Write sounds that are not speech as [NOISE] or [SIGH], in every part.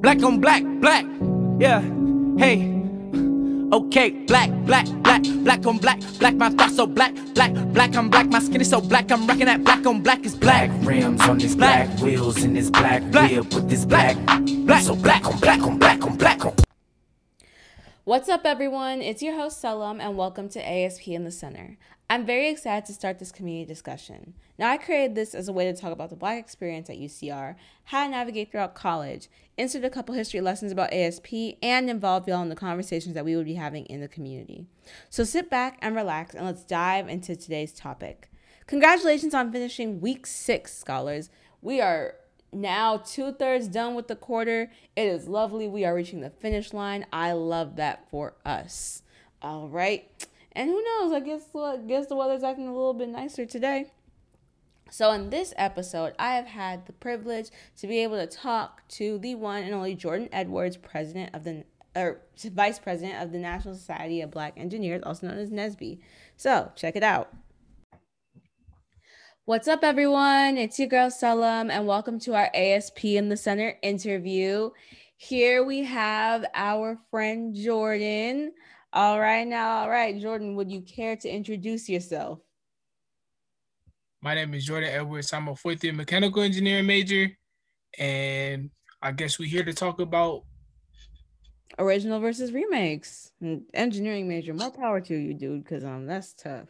Black on black, black. Yeah. Hey. Okay, black, black, black, black on black, black, my thoughts so black, black, black, I'm black, my skin is so black, I'm rocking that black on black is black. Black rims on this black, Black. wheels in this black, Black. with this black. Black. So black on black on black on black on. What's up, everyone? It's your host, Selam, and welcome to ASP in the Center. I'm very excited to start this community discussion. Now, I created this as a way to talk about the Black experience at UCR, how to navigate throughout college, insert a couple history lessons about ASP, and involve y'all in the conversations that we would be having in the community. So sit back and relax, and let's dive into today's topic. Congratulations on finishing week six, scholars. We are now two thirds done with the quarter. It is lovely. We are reaching the finish line. I love that for us. All right. And who knows? I guess I guess the weather's acting a little bit nicer today. So in this episode, I have had the privilege to be able to talk to the one and only Jordan Edwards, president of the or er, vice president of the National Society of Black Engineers, also known as NSBE. So check it out. What's up, everyone? It's your girl Selam, and welcome to our ASP in the Center interview. Here we have our friend Jordan. All right, now, all right, Jordan, would you care to introduce yourself? My name is Jordan Edwards. I'm a fourth year mechanical engineering major, and I guess we're here to talk about. Original versus remakes. Engineering major. More power to you, dude, because um that's tough.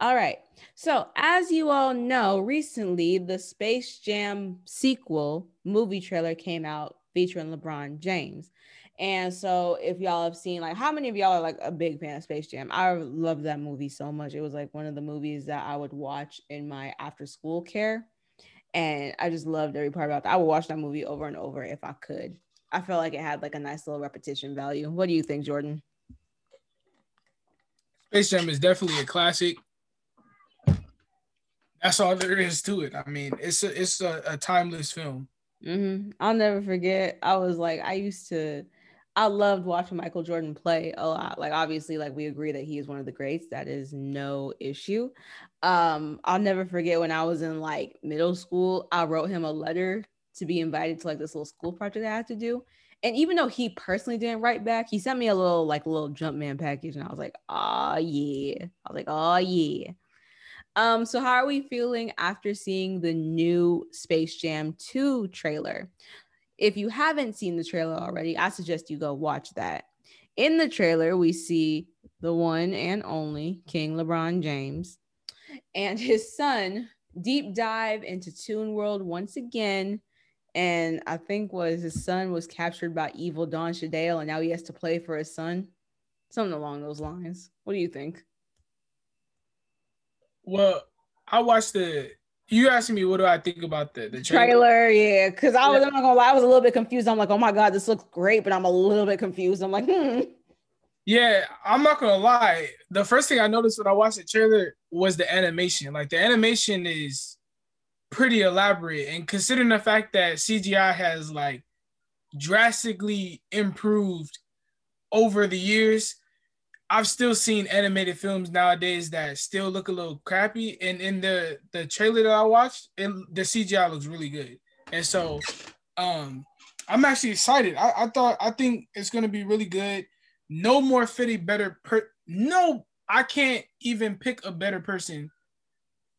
All right. So, as you all know, recently the Space Jam sequel movie trailer came out featuring LeBron James. And so, if y'all have seen, like, how many of y'all are like a big fan of Space Jam? I love that movie so much. It was like one of the movies that I would watch in my after school care. And I just loved every part about that. I would watch that movie over and over if I could. I felt like it had like a nice little repetition value. What do you think, Jordan? Space Jam is definitely a classic. That's all there is to it. I mean, it's a it's a, a timeless film. hmm I'll never forget. I was like, I used to, I loved watching Michael Jordan play a lot. Like, obviously, like we agree that he is one of the greats. That is no issue. Um, I'll never forget when I was in like middle school. I wrote him a letter to be invited to like this little school project I had to do. And even though he personally didn't write back, he sent me a little like little Jumpman package, and I was like, oh yeah. I was like, oh yeah. Um, so how are we feeling after seeing the new Space Jam 2 trailer? If you haven't seen the trailer already, I suggest you go watch that. In the trailer, we see the one and only King LeBron James and his son deep dive into Toon World once again. And I think was his son was captured by evil Don Cheadle, and now he has to play for his son. Something along those lines. What do you think? Well, I watched the. You asking me what do I think about the the trailer? trailer, yeah. Because I was Yeah. I'm not gonna lie, I was a little bit confused. I'm like, oh my god, this looks great, but I'm a little bit confused. I'm like, [LAUGHS] hmm. Yeah, I'm not gonna lie. The first thing I noticed when I watched the trailer was the animation. Like the animation is pretty elaborate, and considering the fact that CGI has like drastically improved over the years, I've still seen animated films nowadays that still look a little crappy. And in the the trailer that I watched, it, the CGI looks really good, and so um, I'm actually excited. I, I thought I think it's gonna be really good no more fitty better per no i can't even pick a better person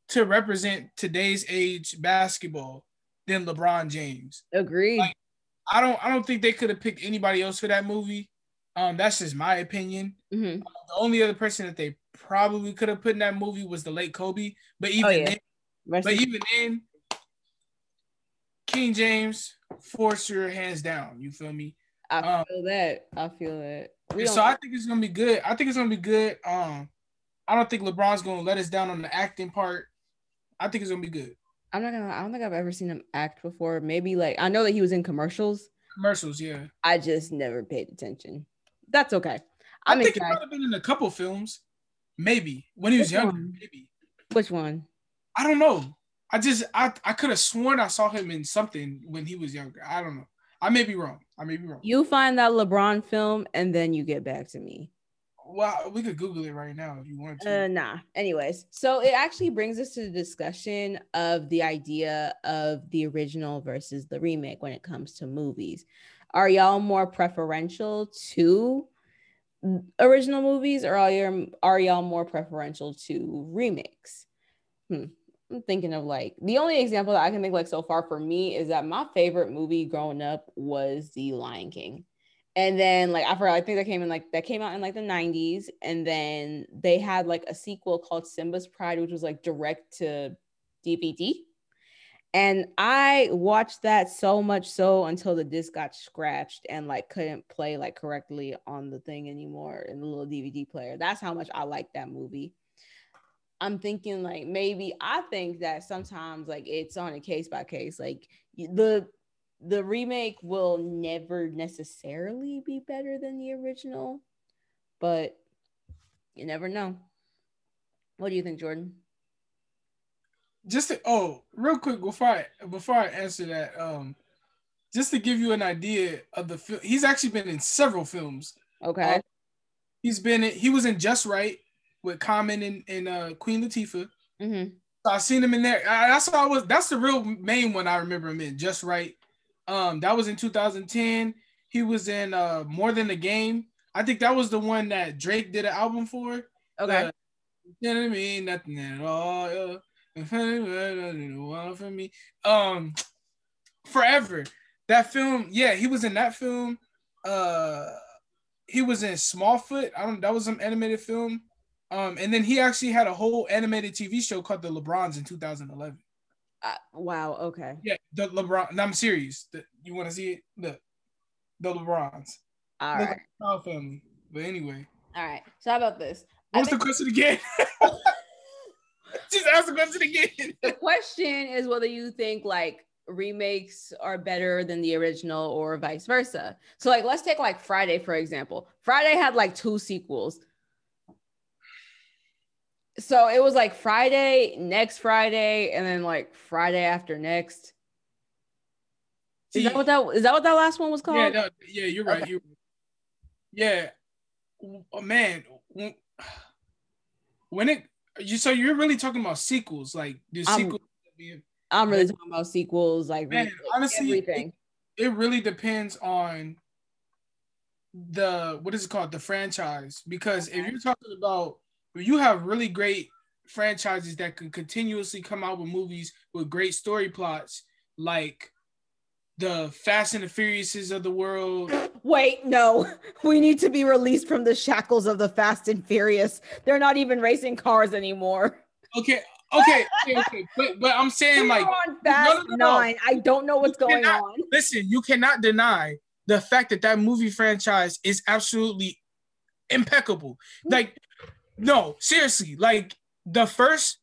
to represent today's age basketball than lebron james Agreed. Like- i don't i don't think they could have picked anybody else for that movie um that's just my opinion Mhm. the only other person that they probably could have put in that movie was the late kobe but even Oh, yeah. then, but even then king james for sure hands down you feel me I um, feel that. I feel that. We so I think it's gonna be good. I think it's gonna be good. Um, I don't think LeBron's gonna let us down on the acting part. I think it's gonna be good. I'm not gonna. I don't think I've ever seen him act before. Maybe like I know that he was in commercials. Commercials, yeah. I just never paid attention. That's okay. I I'm think he excited. might have been in a couple films, maybe when he was Which younger. one? Maybe Which one? I don't know. I just I I could have sworn I saw him in something when he was younger. I don't know. I may be wrong. I may be wrong. You find that LeBron film and then you get back to me. Well, we could Google it right now if you want to. Uh, nah. Anyways, so it actually brings us to the discussion of the idea of the original versus the remake when it comes to movies. Are y'all more preferential to original movies, or are y'all, are y'all more preferential to remakes? Hmm. I'm thinking of like the only example that I can think like so far for me is that my favorite movie growing up was The Lion King. And then like I forgot, I think that came in like that came out in like the 90s. And then they had like a sequel called Simba's Pride, which was like direct to DVD. And I watched that so much so until the disc got scratched and like couldn't play like correctly on the thing anymore in the little DVD player. That's how much I like that movie. I'm thinking like maybe I think that sometimes like it's on a case by case. Like the the remake will never necessarily be better than the original, but you never know. What do you think, Jordan? Just to, oh, real quick before I before I answer that, um, just to give you an idea of the film, he's actually been in several films. Okay. Uh, he's been in, he was in Just Wright with Common and, and uh, Queen Latifah. Mm-hmm. So I seen him in there. I, that's all I was. That's the real main one I remember him in. Just Wright. Um, that was in 2010. He was in uh More Than a Game. I think that was the one that Drake did an album for. Okay. Uh, you know what I mean? Nothing at all. Uh, [LAUGHS] for me. Um, forever. That film, yeah, he was in that film. Uh, he was in Smallfoot. I don't. That was some animated film. Um, and then he actually had a whole animated TV show called The LeBrons in 2011. Uh, wow. Okay. Yeah, the LeBron. No, I'm serious. The, you want to see it? The the LeBrons. All Look right. like family. But anyway, All right. So how about this? What's the question again? [LAUGHS] Just ask the question again. the question is whether you think like remakes are better than the original or vice versa. So like let's take like Friday for example. Friday had like two sequels. So it was like Friday, next Friday, and then like Friday after next. Is that what that is that what that last one was called? Yeah, no, yeah, you're right. Okay. You're, yeah, oh, man. when- it you so you're really talking about sequels, like the I'm- I'm really talking about sequels, like Man, honestly, everything. it really depends on the what is it called the franchise because if you're talking about you have really great franchises that can continuously come out with movies with great story plots like the Fast and the Furiouses of the world Wait, no. [LAUGHS] We need to be released from the shackles of the Fast and Furious. They're not even racing cars anymore. okay okay okay, okay. but but I'm saying We're like on Fast no, no, no. Nine. I don't know what's You going cannot- on. listen you cannot deny the fact that that movie franchise is absolutely impeccable mm. like no seriously like the first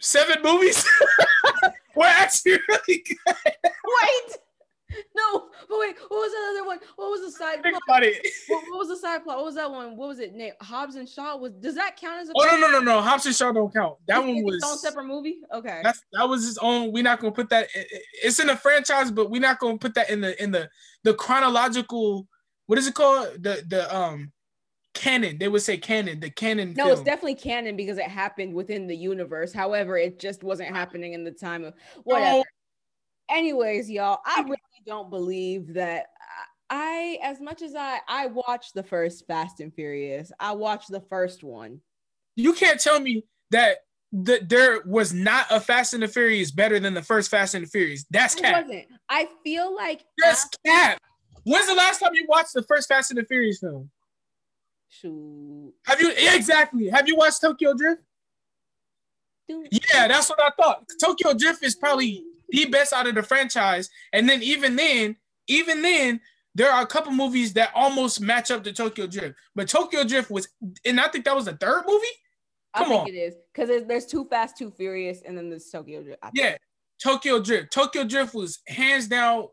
seven movies [LAUGHS] were actually really good Wait. No, but wait, what was that other one? What was the side plot? What, what was the side plot? What was that one? What was it? Name Hobbs and Shaw was does that count as a oh no no no no Hobbs and Shaw don't count That one was its separate movie? Okay. that's that was his own we're not gonna put that it- it- it's in the franchise but we're not gonna put that in the in the the chronological what is it called the the um canon they would say canon the canon No, film. it's definitely canon because it happened within the universe. However, it just wasn't happening in the time of whatever. No, oh. anyways y'all i really don't believe that i as much as i i watched the first fast and furious i watched the first one you can't tell me that that there was not a Fast and the Furious better than the first Fast and the Furious. That's it cap. wasn't i feel like That's after- cap. When's the last time you watched the first Fast and the Furious film? Shoot Have you yeah, exactly? Have you watched Tokyo Drift? Dude. Yeah, that's what I thought. Tokyo Drift is probably the best out of the franchise. And then even then, even then, there are a couple movies that almost match up to Tokyo Drift. But Tokyo Drift was, and I think that was the third movie. i Come think on. it is because there's, there's too fast too furious and then there's tokyo Drift. Yeah, Tokyo Drift. Tokyo Drift was hands down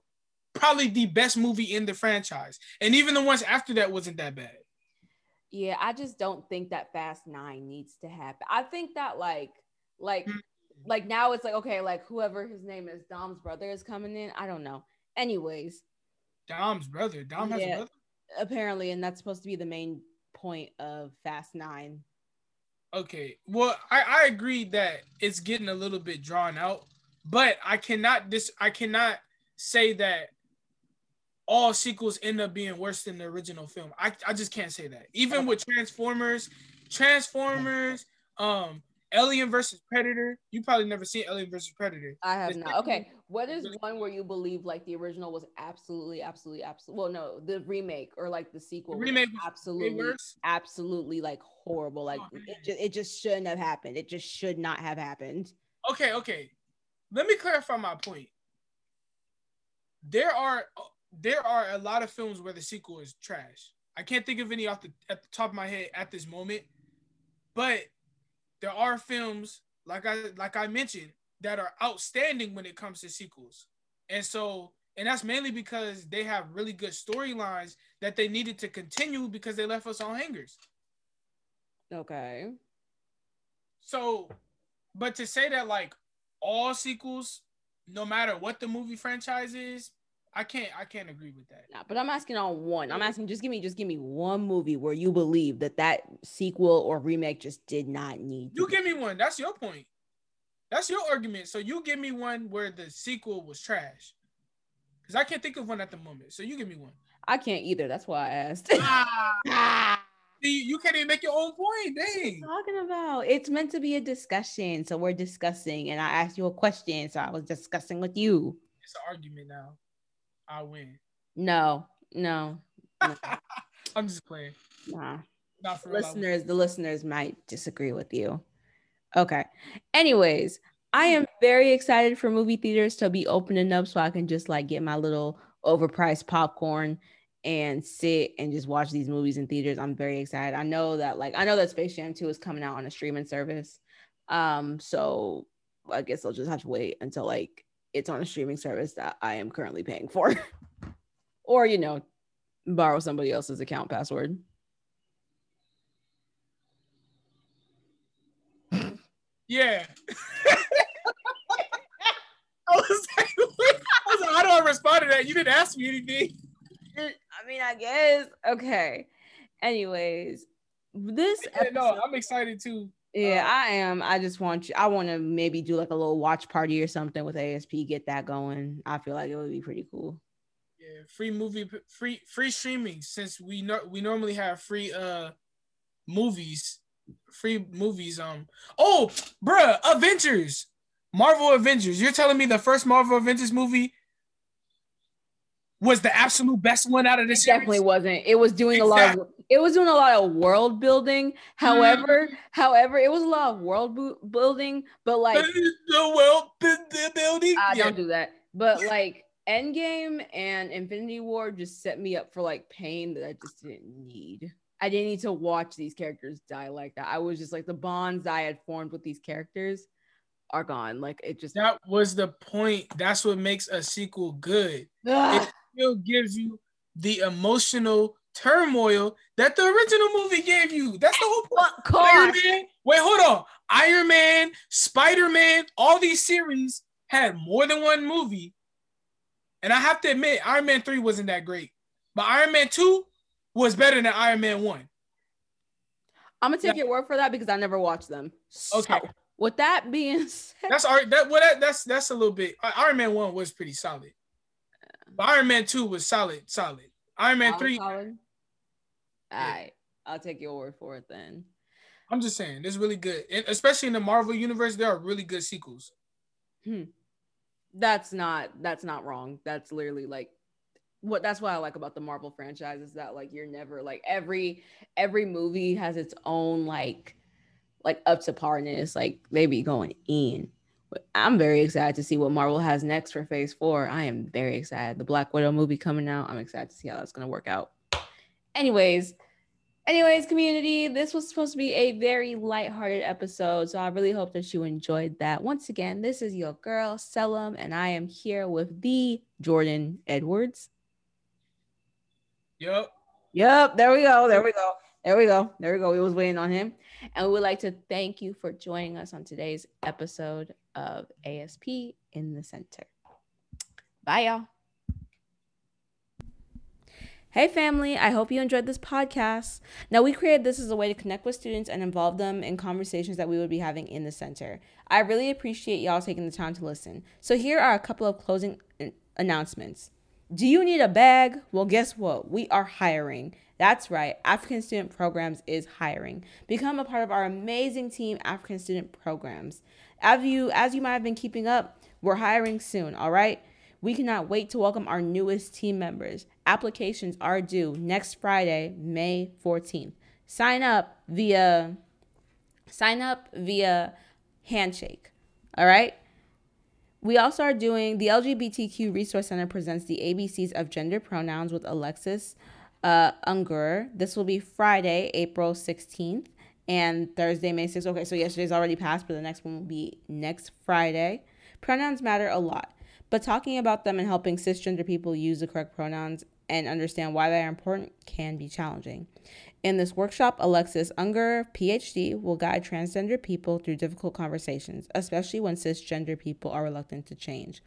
probably the best movie in the franchise. And even the ones after that wasn't that bad. Yeah i just don't think that fast nine needs to happen i think that like like Mm. like now it's like okay like whoever his name is dom's brother is coming in i don't know anyways Dom's brother. Dom has Yeah. a brother. apparently and that's supposed to be the main point of Fast Nine. Okay. Well, I, I agree that it's getting a little bit drawn out, but I cannot dis I cannot say that all sequels end up being worse than the original film. I, I just can't say that. Even with Transformers, Transformers, um, Alien versus Predator. You probably never seen Alien versus Predator. I have not. Okay, what is one where you believe like the original was absolutely, absolutely, absolutely? Well, no, the remake or like the sequel. The remake was absolutely, absolutely like horrible. Like Oh, it, just, it just shouldn't have happened. It just should not have happened. Okay, okay. Let me clarify my point. There are there are a lot of films where the sequel is trash. I can't think of any off the at the top of my head at this moment, but there are films like I like I mentioned that are outstanding when it comes to sequels. And so and that's mainly because they have really good storylines that they needed to continue because they left us on hangers. Okay. So, but to say that like all sequels, no matter what the movie franchise is, I can't I can't agree with that. Nah, but I'm asking on one. I'm asking just give me just give me one movie where you believe that that sequel or remake just did not need. You give me one. That's your point. That's your argument. So you give me one where the sequel was trash. Because I can't think of one at the moment. So you give me one. I can't either. That's why I asked. Ah, [LAUGHS] you can't even make your own point. Dang. talking about? It's meant to be a discussion. So we're discussing, and I asked you a question. So I was discussing with you. It's an argument now. I win. No, no, [LAUGHS] I'm just playing. nah. Not for real. Listeners, the listeners might disagree with you. Okay. Anyways, I am very excited for movie theaters to be opening up so I can just like get my little overpriced popcorn and sit and just watch these movies in theaters. I'm very excited. I know that like I know that Space Jam 2 is coming out on a streaming service. Um, so I guess I'll just have to wait until like it's on a streaming service that I am currently paying for. [LAUGHS] or, you know, borrow somebody else's account password. Yeah. [LAUGHS] I was like, [LAUGHS] I was like, how do I respond to that? You didn't ask me anything. I mean, I guess. Okay. Anyways, this Yeah, no, I'm excited too. Yeah, uh, I am. I just want you. I want to maybe do like a little watch party or something with ASP. Get that going. I feel like it would be pretty cool. Yeah, free movie, free free streaming. Since we know we normally have free uh movies, free movies. Um, oh, bruh, Avengers, Marvel Avengers. You're telling me the first Marvel Avengers movie was the absolute best one out of this. It this definitely wasn't. It was doing a lot of. It was doing a lot of world building. However, mm-hmm. however, it was a lot of world bu- building, but like the world building. Ah, I yeah. don't do that. But like Endgame and Infinity War just set me up for like pain that I just didn't need. I didn't need to watch these characters die like that. I was just like the bonds I had formed with these characters are gone. Like it just That was the point. That's what makes a sequel good. Ugh. Still gives you the emotional turmoil that the original movie gave you. That's the whole point. cost? Man. Wait, hold on. Iron Man, Spider Man, all these series had more than one movie. And I have to admit, Iron Man 3 wasn't that great. But Iron Man 2 was better than Iron Man 1. I'm gonna take your word for that because I never watched them. So, Okay. with that being [LAUGHS] said, That's our that well that, that's that's a little bit Iron Man 1 was pretty solid. But Iron Man 2 was solid, solid. Iron Man 3, All right, I'll take your word for it then. I'm just saying, it's really good. And especially in the Marvel universe, there are really good sequels. Hmm. That's not that's not wrong. That's literally like what that's what I like about the Marvel franchise is that like you're never like every every movie has its own like like up to parness. Like they be going in. But I'm very excited to see what Marvel has next for phase four. I am very excited. The Black Widow movie coming out. I'm excited to see how that's gonna work out. Anyways, anyways, community, this was supposed to be a very lighthearted episode. So I really hope that you enjoyed that. Once again, this is your girl, Selam, and I am here with the Jordan Edwards. Yup. Yep, there we go. There we go. There we go. There we go. We was waiting on him. And we would like to thank you for joining us on today's episode of ASP in the Center. Bye, y'all. Hey, family, I hope you enjoyed this podcast. Now, we created this as a way to connect with students and involve them in conversations that we would be having in the center. I really appreciate y'all taking the time to listen. So, here are a couple of closing uh, announcements. Do you need a bag? Well, guess what? We are hiring. That's right, African Student Programs is hiring. Become a part of our amazing team, African Student Programs. As you, as you might have been keeping up, we're hiring soon, all right? We cannot wait to welcome our newest team members. Applications are due next Friday, May 14th. Sign up via sign up via Handshake. All right? We also are doing the LGBTQ Resource Center presents the ABCs of gender pronouns with Alexis uh. This will be Friday, April 16th and Thursday, May 6th. Okay, so yesterday's already passed, but the next one will be next Friday. Pronouns matter a lot. But talking about them and helping cisgender people use the correct pronouns and understand why they are important can be challenging. In this workshop, Alexis Unger, PhD, will guide transgender people through difficult conversations, especially when cisgender people are reluctant to change.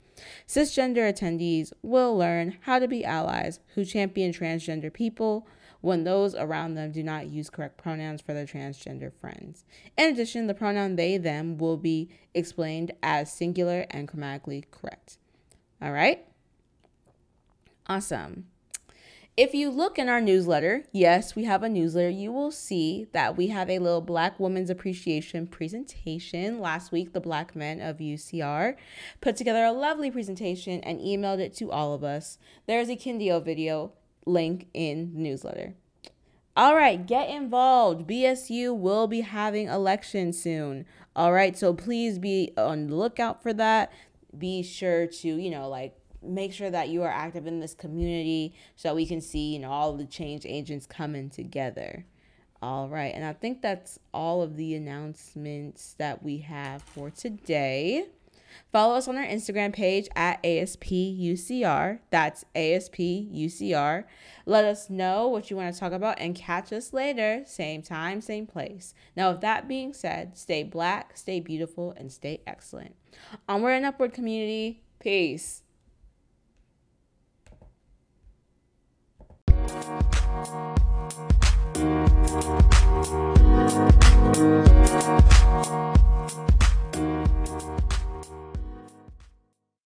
Cisgender attendees will learn how to be allies who champion transgender people when those around them do not use correct pronouns for their transgender friends. In addition, the pronoun they, them will be explained as singular and grammatically correct. All right. Awesome. If you look in our newsletter, yes, we have a newsletter, you will see that we have a little Black Women's Appreciation presentation. Last week, the Black men of UCR put together a lovely presentation and emailed it to all of us. There's a Kindio video link in the newsletter. All right, get involved. BSU will be having elections soon. All right, so please be on the lookout for that be sure to, you know, like make sure that you are active in this community so we can see, you know, all the change agents coming together. All right. And I think that's all of the announcements that we have for today. Follow us on our Instagram page at ASPUCR. That's ASPUCR. Let us know what you want to talk about and catch us later, same time, same place. Now, with that being said, stay black, stay beautiful, and stay excellent. Onward and upward, community. Peace.